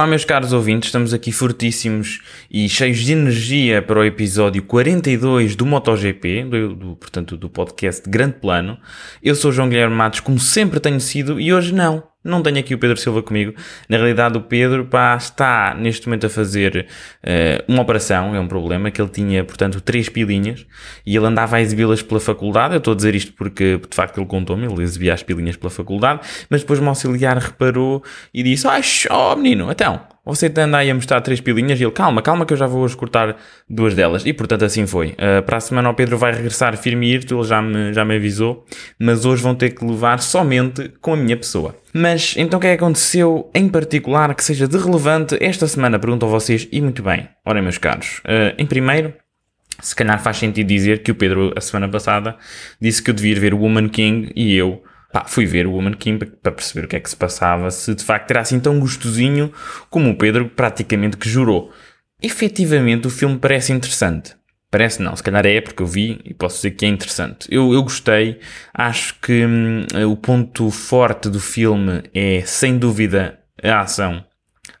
Olá, meus caros ouvintes, estamos aqui fortíssimos e cheios de energia para o episódio 42 do MotoGP, do, do, portanto, do podcast Grande Plano. Eu sou João Guilherme Matos, como sempre tenho sido, e hoje não. Não tenho aqui o Pedro Silva comigo. Na realidade, o Pedro pá, está neste momento a fazer uh, uma operação, é um problema, que ele tinha, portanto, três pilinhas e ele andava a exibi-las pela faculdade. Eu estou a dizer isto porque, de facto, ele contou-me, ele exibia as pilinhas pela faculdade, mas depois o meu auxiliar reparou e disse: Ai, oh, menino, então, você anda aí a mostrar três pilinhas e ele, calma, calma que eu já vou hoje cortar duas delas. E portanto assim foi. Uh, para a semana o Pedro vai regressar firme e ele já me, já me avisou, mas hoje vão ter que levar somente com a minha pessoa. Mas então o que é que aconteceu em particular que seja de relevante esta semana? Pergunto a vocês e muito bem. Ora meus caros, uh, em primeiro, se calhar faz sentido dizer que o Pedro, a semana passada, disse que eu devia ver o Woman King e eu Pá, fui ver o Woman King para perceber o que é que se passava, se de facto era assim tão gostosinho como o Pedro praticamente que jurou. Efetivamente o filme parece interessante. Parece não, se calhar é porque eu vi e posso dizer que é interessante. Eu, eu gostei, acho que hum, o ponto forte do filme é sem dúvida a ação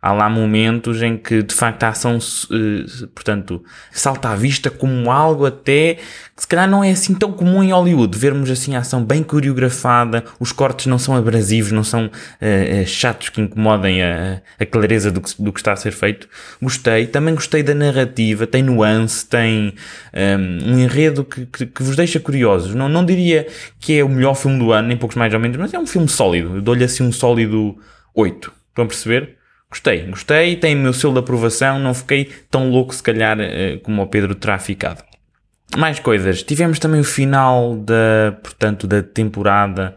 há lá momentos em que de facto a ação, uh, portanto, salta à vista como algo até que se calhar não é assim tão comum em Hollywood, vermos assim a ação bem coreografada, os cortes não são abrasivos, não são uh, chatos que incomodem a, a clareza do que, do que está a ser feito. Gostei, também gostei da narrativa, tem nuance, tem um, um enredo que, que, que, vos deixa curiosos. Não, não diria que é o melhor filme do ano, nem poucos mais ou menos, mas é um filme sólido. Eu dou-lhe assim um sólido 8. Estão a perceber? Gostei, gostei, tem o meu selo de aprovação, não fiquei tão louco se calhar eh, como o Pedro terá ficado. Mais coisas, tivemos também o final da, portanto, da temporada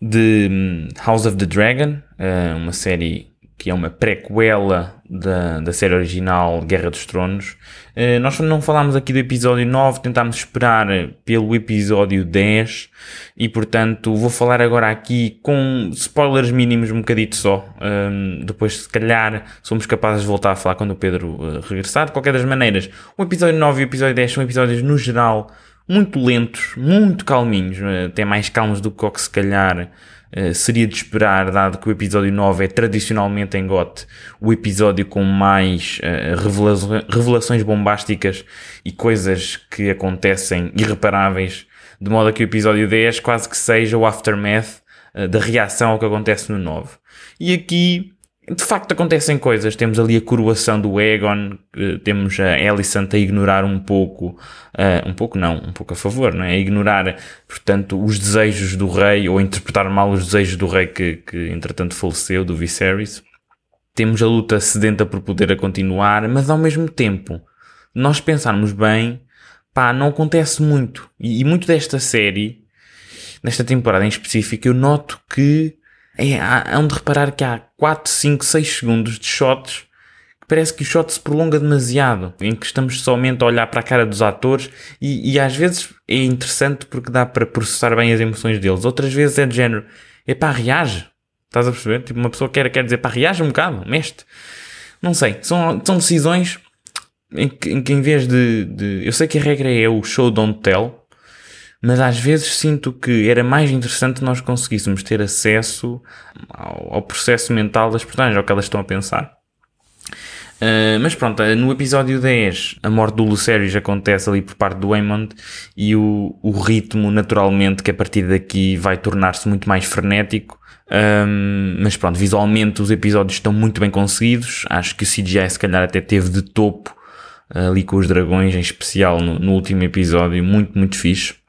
de hum, House of the Dragon, eh, uma série que é uma prequela da, da série original Guerra dos Tronos. Uh, nós não falámos aqui do episódio 9, tentámos esperar pelo episódio 10 e, portanto, vou falar agora aqui com spoilers mínimos um bocadito só. Um, depois, se calhar, somos capazes de voltar a falar quando o Pedro uh, regressar. De qualquer das maneiras, o episódio 9 e o episódio 10 são episódios, no geral, muito lentos, muito calminhos, uh, até mais calmos do que o que se calhar Uh, seria de esperar, dado que o episódio 9 é tradicionalmente em GOT o episódio com mais uh, revela revelações bombásticas e coisas que acontecem irreparáveis, de modo que o episódio 10 quase que seja o aftermath uh, da reação ao que acontece no 9. E aqui de facto acontecem coisas. Temos ali a coroação do Egon, temos a Alicent a ignorar um pouco, uh, um pouco não, um pouco a favor, não é? A ignorar, portanto, os desejos do rei, ou interpretar mal os desejos do rei que, que entretanto faleceu, do Viserys. Temos a luta sedenta por poder a continuar, mas ao mesmo tempo, nós pensarmos bem, pá, não acontece muito. E, e muito desta série, nesta temporada em específico, eu noto que é, há, há de reparar que há 4, 5, 6 segundos de shots que parece que o shot se prolonga demasiado, em que estamos somente a olhar para a cara dos atores e, e às vezes é interessante porque dá para processar bem as emoções deles. Outras vezes é de género, é pá, reage. Estás a perceber? Tipo, uma pessoa quer, quer dizer, pá, reage um bocado, mexe Não sei, são, são decisões em que, em que em vez de, de. Eu sei que a regra é o show don't tell, mas às vezes sinto que era mais interessante nós conseguíssemos ter acesso ao, ao processo mental das personagens, ao que elas estão a pensar. Uh, mas pronto, no episódio 10 a morte do Lucérius acontece ali por parte do Aemond e o, o ritmo naturalmente que a partir daqui vai tornar-se muito mais frenético. Um, mas pronto, visualmente os episódios estão muito bem conseguidos. Acho que o CGI se calhar até teve de topo ali com os dragões em especial no, no último episódio, muito muito fixe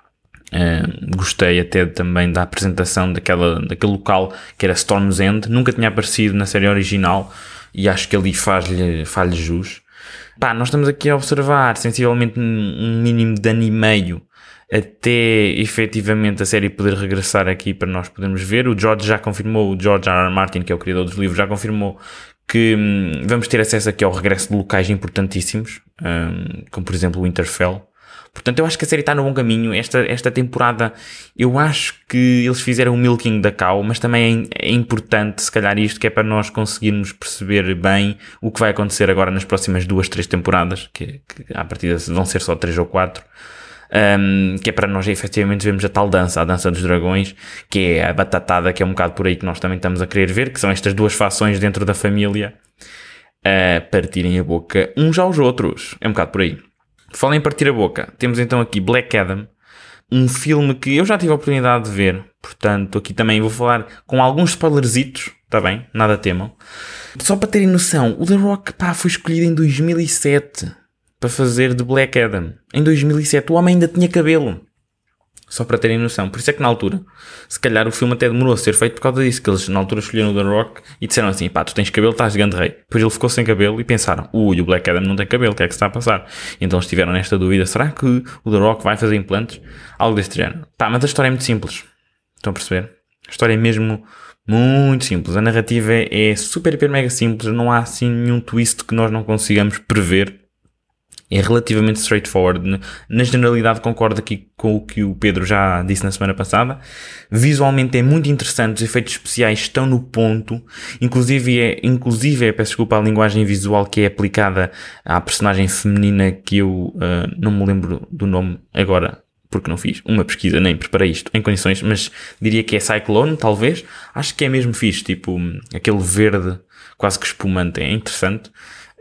Uh, gostei até também da apresentação daquela, daquele local que era Storm's End, nunca tinha aparecido na série original e acho que ali faz-lhe faz jus. Pá, nós estamos aqui a observar sensivelmente um mínimo de ano e meio até efetivamente a série poder regressar aqui para nós podermos ver. O George já confirmou, o George R. R. Martin, que é o criador dos livros, já confirmou que hum, vamos ter acesso aqui ao regresso de locais importantíssimos, hum, como por exemplo o Winterfell Portanto, eu acho que a série está no bom caminho. Esta, esta temporada, eu acho que eles fizeram o milking da cow, mas também é, é importante, se calhar, isto que é para nós conseguirmos perceber bem o que vai acontecer agora nas próximas duas, três temporadas, que, que à partida vão ser só três ou quatro. um, que é para nós efetivamente vermos a tal dança, a dança dos dragões, que é a batatada, que é um bocado por aí que nós também estamos a querer ver, que são estas duas fações dentro da família a partirem a boca uns aos outros. É um bocado por aí. Falem em partir a boca. Temos então aqui Black Adam, um filme que eu já tive a oportunidade de ver, portanto, aqui também vou falar com alguns spoilerzitos, está bem? Nada temam. Só para terem noção, o The Rock pá, foi escolhido em 2007 para fazer de Black Adam. Em 2007 o homem ainda tinha cabelo. Só para terem noção. Por isso é que na altura, se calhar o filme até demorou a ser feito por causa disso, que eles na altura escolheram o The Rock e disseram assim, pá, tu tens cabelo, estás grande rei. Depois ele ficou sem cabelo e pensaram, ui, o Black Adam não tem cabelo, o que é que está a passar? E então estiveram nesta dúvida, será que o The Rock vai fazer implantes? Algo deste género. Pá, mas a história é muito simples. Estão a perceber? A história é mesmo muito simples. A narrativa é, é super, hiper, mega simples. Não há assim nenhum twist que nós não consigamos prever é relativamente straightforward. Na generalidade, concordo aqui com o que o Pedro já disse na semana passada. Visualmente é muito interessante, os efeitos especiais estão no ponto, inclusive é, inclusive é, peço desculpa, a linguagem visual que é aplicada à personagem feminina que eu uh, não me lembro do nome agora, porque não fiz uma pesquisa, nem preparei isto em condições, mas diria que é Cyclone, talvez. Acho que é mesmo fixe, tipo aquele verde quase que espumante, é interessante.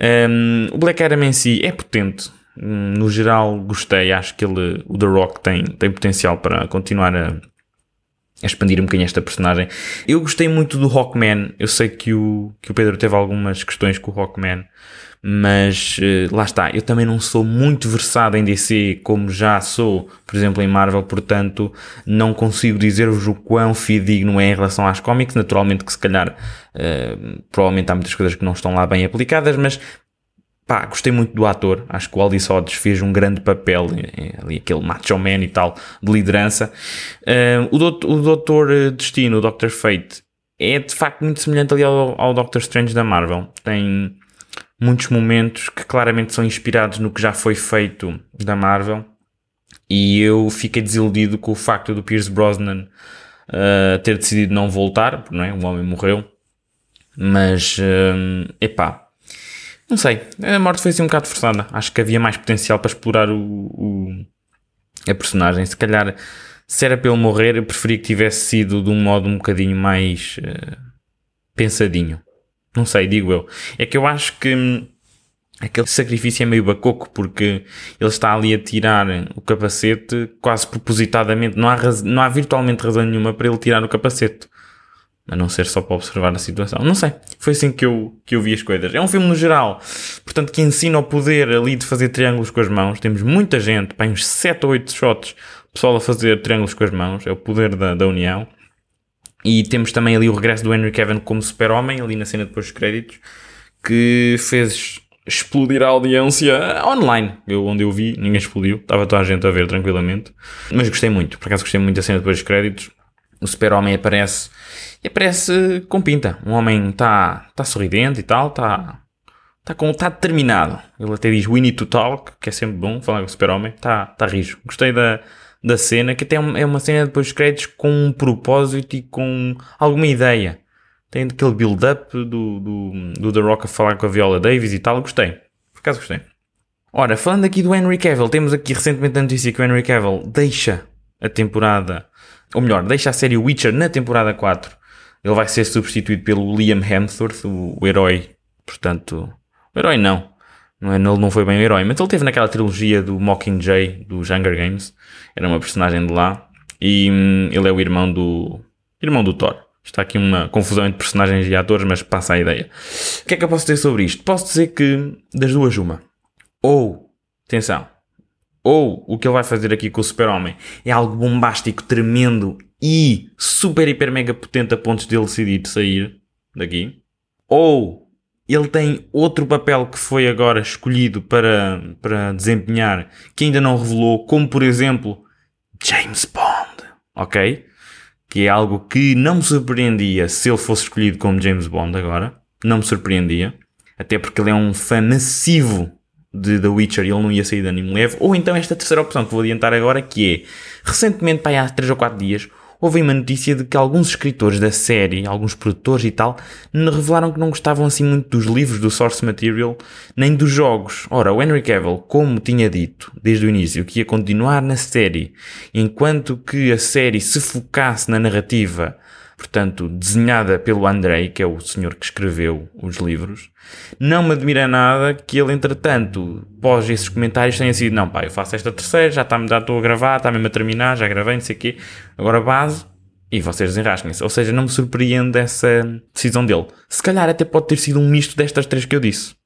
Um, o Black Adam em si é potente. Um, no geral, gostei. Acho que ele, o The Rock tem, tem potencial para continuar a, a expandir um bocadinho esta personagem. Eu gostei muito do Hawkman. Eu sei que o, que o Pedro teve algumas questões com o Hawkman, mas uh, lá está. Eu também não sou muito versado em DC como já sou, por exemplo, em Marvel, portanto, não consigo dizer-vos o quão fidedigno é em relação às cómics. Naturalmente, que se calhar, uh, provavelmente há muitas coisas que não estão lá bem aplicadas, mas pá, gostei muito do ator. Acho que o Aldis Odds fez um grande papel, ali aquele macho man e tal, de liderança. Uh, o, doutor, o Doutor Destino, o Doctor Fate, é de facto muito semelhante ali ao, ao Doctor Strange da Marvel. Tem muitos momentos que claramente são inspirados no que já foi feito da Marvel. E eu fiquei desiludido com o facto do Pierce Brosnan uh, ter decidido não voltar, não é? O homem morreu. Mas, uh, epá, não sei. A morte foi assim um bocado forçada. Acho que havia mais potencial para explorar o, o a personagem. Se calhar, se era ele morrer, eu preferia que tivesse sido de um modo um bocadinho mais uh, pensadinho. Não sei, digo eu. É que eu acho que hum, aquele sacrifício é meio bacoco porque ele está ali a tirar o capacete quase propositadamente. Não há, não há virtualmente razão nenhuma para ele tirar o capacete. A não ser só para observar a situação. Não sei. Foi assim que eu, que eu vi as coisas. É um filme no geral, portanto, que ensina o poder ali de fazer triângulos com as mãos. Temos muita gente, para uns 7 ou 8 shots, pessoal a fazer triângulos com as mãos. É o poder da, da união. E temos também ali o regresso do Henry Cavill como super-homem, ali na cena depois dos créditos, que fez explodir a audiência online. Eu, onde eu vi, ninguém explodiu, estava toda a gente a ver tranquilamente. Mas gostei muito, por acaso gostei muito da cena depois dos créditos. O super-homem aparece e aparece com pinta. Um homem está tá sorridente e tal, está tá com, tá determinado. Ele até diz we need to talk, que é sempre bom falar com o super-homem. Está tá rijo. Gostei da, da cena, que até é uma cena depois de créditos com um propósito e com alguma ideia. Tem aquele build-up do, do, do The Rock a falar com a Viola Davis e tal, gostei. Por acaso gostei. Ora, falando aqui do Henry Cavill, temos aqui recentemente a notícia que o Henry Cavill deixa a temporada, ou melhor, deixa a série Witcher na temporada 4. Ele vai ser substituído pelo Liam Hemsworth, o, o herói, portanto, o herói não, não é, ele não foi bem o herói, mas ele teve naquela trilogia do Mockingjay, do Hunger Games, era uma personagem de lá, e hum, ele é o irmão do, irmão do Thor. Está aqui uma confusão entre personagens e atores, mas passa a ideia. O que é que eu posso dizer sobre isto? Posso dizer que, das duas, uma. Ou, atenção, ou o que ele vai fazer aqui com o Super-Homem é algo bombástico, tremendo e super, hiper, mega potente a pontos dele decidir sair daqui. Ou ele tem outro papel que foi agora escolhido para, para desempenhar que ainda não revelou, como por exemplo James Bond, ok? Que é algo que não me surpreendia se ele fosse escolhido como James Bond agora. Não me surpreendia. Até porque ele é um fã massivo de The Witcher e ele não ia sair de anime leve. Ou então esta terceira opção que vou adiantar agora, que é, recentemente, há 3 ou 4 dias, houve uma notícia de que alguns escritores da série, alguns produtores e tal, revelaram que não gostavam assim muito dos livros do source material, nem dos jogos. Ora, o Henry Cavill, como tinha dito desde o início, que ia continuar na série, enquanto que a série se focasse na narrativa portanto, desenhada pelo Andrei, que é o senhor que escreveu os livros, não me admira nada que ele, entretanto, pós esses comentários, tenha sido: não, pá, eu faço esta terceira, já, estou a gravar, está mesmo a terminar, já gravei, não sei o quê, agora base. E vocês desenrasquem-se. Ou seja, não me surpreende essa decisão dele. Se calhar até pode ter sido um misto destas três que eu disse.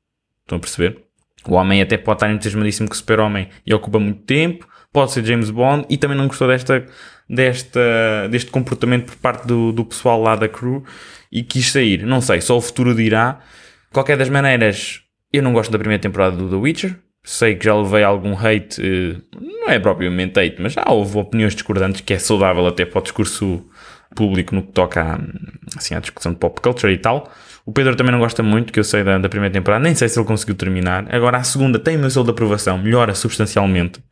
Estão a perceber? O homem até pode estar entusiasmadíssimo que o super-homem e ocupa muito tempo. Pode ser James Bond e também não gostou desta desta, deste comportamento por parte do, do pessoal lá da crew e quis sair. Não sei, só o futuro dirá. Qualquer das maneiras, eu não gosto da primeira temporada do The Witcher. Sei que já levei algum hate, eh, não é propriamente hate, mas já houve opiniões discordantes que é saudável até para o discurso público no que toca à, assim, à discussão de pop culture e tal. O Pedro também não gosta muito, que eu sei da, da, primeira temporada, nem sei se ele conseguiu terminar. Agora a segunda tem o meu selo de aprovação, melhora substancialmente.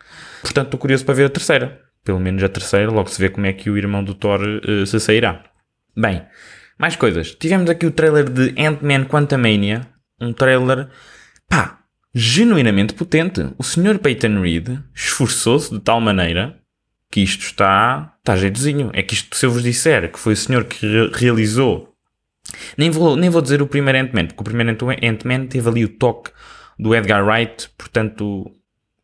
Portanto, estou curioso para ver a terceira pelo menos a terceira, logo se vê como é que o irmão do Thor uh, se sairá. Bem, mais coisas. Tivemos aqui o trailer de Ant-Man Quantumania, um trailer, pá, genuinamente potente. O Sr. Peyton Reed esforçou-se de tal maneira que isto está, está jeitozinho. É que isto, se eu vos disser que foi o senhor que re realizou, nem vou, nem vou dizer o primeiro Ant-Man, porque o primeiro Ant-Man teve ali o toque do Edgar Wright, portanto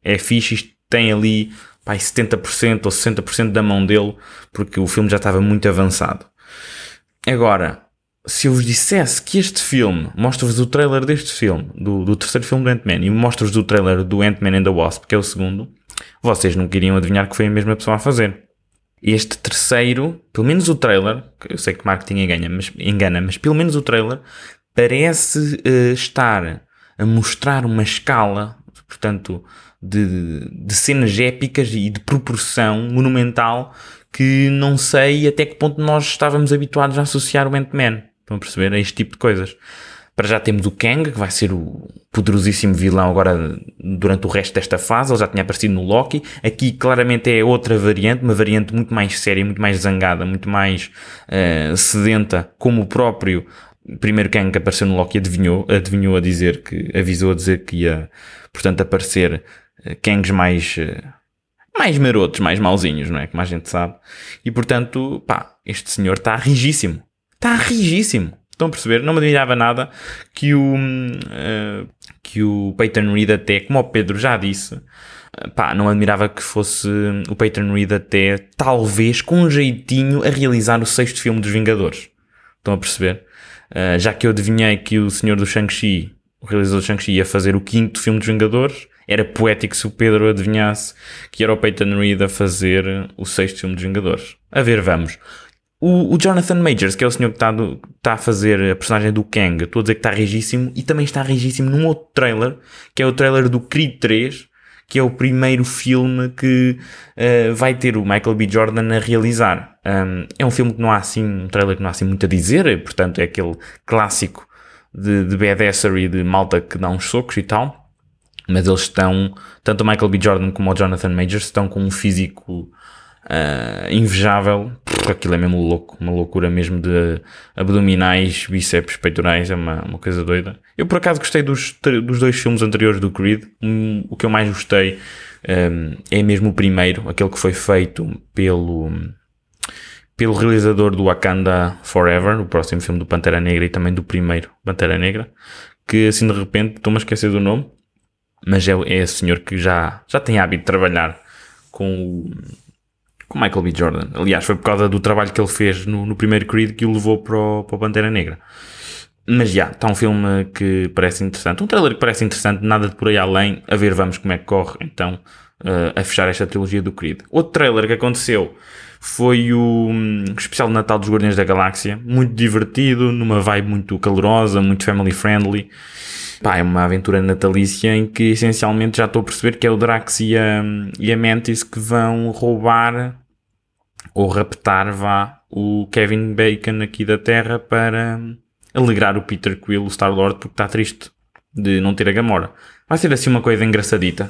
é fixe, isto tem ali pai, 70% ou 60% da mão dele, porque o filme já estava muito avançado. Agora, se eu vos dissesse que este filme, mostro-vos o trailer deste filme, do, do terceiro filme do Ant-Man, e mostro-vos o trailer do Ant-Man and the Wasp, que é o segundo, vocês não queriam adivinhar que foi a mesma pessoa a fazer. Este terceiro, pelo menos o trailer, eu sei que marketing engana, mas, engana, mas pelo menos o trailer, parece uh, estar a mostrar uma escala, portanto, de, de cenas épicas e de proporção monumental que não sei até que ponto nós estávamos habituados a associar o Ant-Man. Estão a perceber? A este tipo de coisas. Para já temos o Kang, que vai ser o poderosíssimo vilão agora durante o resto desta fase. Ele já tinha aparecido no Loki. Aqui claramente é outra variante, uma variante muito mais séria, muito mais zangada, muito mais uh, sedenta, como o próprio primeiro Kang que apareceu no Loki adivinhou, adivinhou a dizer que, avisou a dizer que ia, portanto, aparecer eh, Kangs mais, eh, mais marotos, mais mauzinhos, não é? Como a gente sabe. E portanto, pá, este senhor está rigíssimo. Está rigíssimo. Estão a perceber? Não me admirava nada que o, uh, que o Peyton Reed até, como o Pedro já disse, uh, pá, não admirava que fosse o Peyton Reed até, talvez, com um jeitinho a realizar o sexto filme dos Vingadores. Estão a perceber? Uh, já que eu adivinhei que o senhor do Shang-Chi, o realizador do Shang-Chi, ia fazer o quinto filme dos Vingadores, era poético se o Pedro adivinhasse que era o Peyton Reed a fazer o sexto filme dos Vingadores. A ver, vamos. O, o, Jonathan Majors, que é o senhor que está, tá a fazer a personagem do Kang, estou a dizer que está rigíssimo e também está rigíssimo num outro trailer, que é o trailer do Creed 3, que é o primeiro filme que uh, vai ter o Michael B. Jordan a realizar. Um, é um filme que não há assim, um trailer que não há assim muito a dizer, portanto é aquele clássico de, de badassery de malta que dá uns socos e tal mas eles estão, tanto o Michael B. Jordan como o Jonathan Majors, estão com um físico uh, invejável. Aquilo é mesmo louco, uma loucura mesmo de abdominais, bíceps, peitorais, é uma, uma coisa doida. Eu por acaso gostei dos, dos dois filmes anteriores do Creed. Um, o que eu mais gostei um, é mesmo o primeiro, aquele que foi feito pelo pelo realizador do Wakanda Forever, o próximo filme do Pantera Negra e também do primeiro Pantera Negra, que assim de repente estou-me a esquecer do nome, mas é, é esse senhor que já, já tem hábito de trabalhar com o, com Michael B. Jordan. Aliás, foi por causa do trabalho que ele fez no, no primeiro Creed que o levou para o, para o Pantera Negra. Mas já, está um filme que parece interessante. Um trailer que parece interessante, nada de por aí além. A ver, vamos como é que corre então uh, a fechar esta trilogia do Creed. Outro trailer que aconteceu foi o um, especial de Natal dos Guardiões da Galáxia. Muito divertido, numa vibe muito calorosa, muito family friendly. Pá, é uma aventura natalícia em que essencialmente já estou a perceber que é o Drax e a, e a Mantis que vão roubar ou raptar, vá, o Kevin Bacon aqui da Terra para alegrar o Peter Quill, o Star-Lord, porque está triste de não ter a Gamora. Vai ser assim uma coisa engraçadita.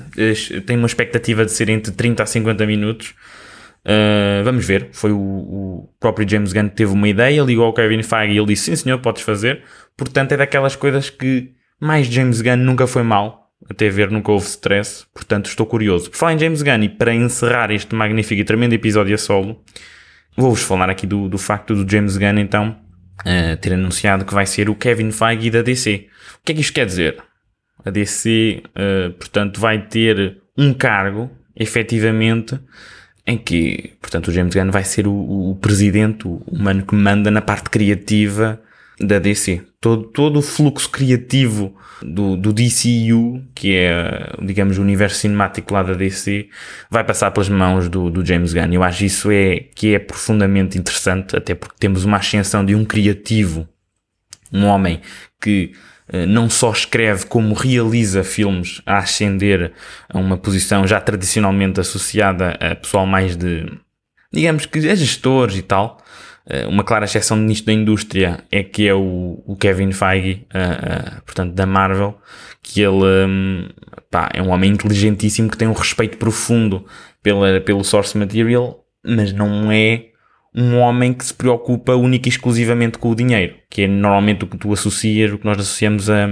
Tenho uma expectativa de ser entre 30 a 50 minutos. Uh, vamos ver. Foi o, o, próprio James Gunn que teve uma ideia, ligou ao Kevin Feige e ele disse: Sim, senhor, podes fazer. Portanto, é daquelas coisas que mais James Gunn nunca foi mal. Até ver, nunca houve stress. Portanto, estou curioso. Por falar em James Gunn e para encerrar este magnífico e tremendo episódio a solo, vou-vos falar aqui do, do facto do James Gunn, então, uh, ter anunciado que vai ser o Kevin Feige da DC. O que é que isto quer dizer? A DC, uh, eh, portanto, vai ter um cargo, efetivamente, em que, portanto, o James Gunn vai ser o, o presidente, o humano que manda na parte criativa da DC. Todo, todo o fluxo criativo do, do DCU, que é, digamos, o universo cinemático lá da DC, vai passar pelas mãos do, do James Gunn. Eu acho isso é, que é profundamente interessante, até porque temos uma ascensão de um criativo, um homem que eh, não só escreve como realiza filmes a ascender a uma posição já tradicionalmente associada a pessoal mais de, digamos que a gestores e tal. Eh, uma clara exceção nisto da indústria é que é o, o Kevin Feige, uh, uh, portanto, da Marvel, que ele um, pá, é um homem inteligentíssimo que tem um respeito profundo pela, pelo source material, mas não é um homem que se preocupa única e exclusivamente com o dinheiro, que é normalmente o que tu associas, o que nós associamos a,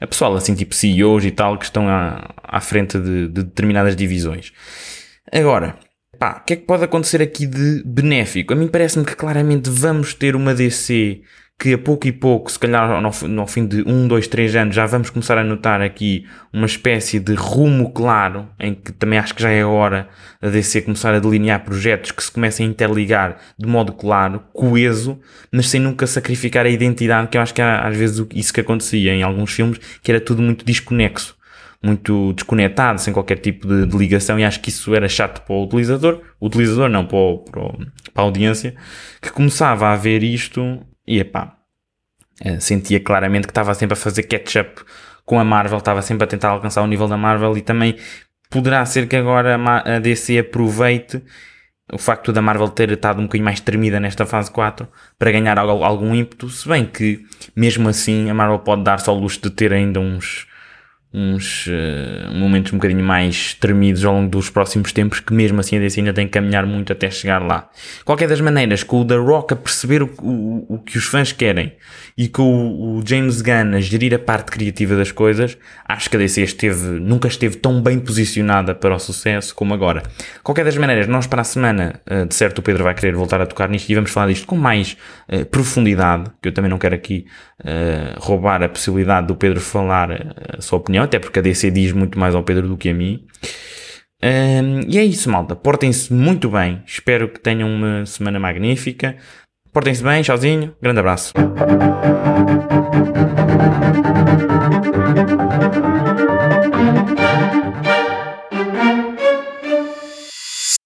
a pessoal, assim, tipo CEOs e tal, que estão à, à frente de, de determinadas divisões. Agora, pá, o que é que pode acontecer aqui de benéfico? A mim parece-me que claramente vamos ter uma DC que a pouco e pouco, se calhar no fim de um, dois, três anos, já vamos começar a notar aqui uma espécie de rumo claro, em que também acho que já é hora a DC começar a delinear projetos que se comecem a interligar de modo claro, coeso, mas sem nunca sacrificar a identidade, que eu acho que era às vezes isso que acontecia em alguns filmes, que era tudo muito desconexo muito desconectado, sem qualquer tipo de, de, ligação, e acho que isso era chato para o utilizador, o utilizador não, para, o, para, para a audiência, que começava a ver isto e epá, eh, sentia claramente que estava sempre a fazer catch-up com a Marvel, estava sempre a tentar alcançar o nível da Marvel e também poderá ser que agora a DC aproveite o facto da Marvel ter estado um bocadinho mais tremida nesta fase 4 para ganhar algum ímpeto, se bem que mesmo assim a Marvel pode dar-se ao luxo de ter ainda uns uns uh, momentos um bocadinho mais tremidos ao longo dos próximos tempos, que mesmo assim a DC ainda tem que caminhar muito até chegar lá. Qualquer das maneiras, com o The Rock a perceber o, o, o que os fãs querem e com o, James Gunn a gerir a parte criativa das coisas, acho que a DC esteve, nunca esteve tão bem posicionada para o sucesso como agora. Qualquer das maneiras, nós para a semana, uh, de certo o Pedro vai querer voltar a tocar nisto e vamos falar disto com mais uh, profundidade, que eu também não quero aqui roubar a possibilidade do Pedro falar a sua opinião, até porque a DC diz muito mais ao Pedro do que a mim. Um, e é isso, malta. Portem-se muito bem. Espero que tenham uma semana magnífica. Portem-se bem, tchauzinho. Grande abraço.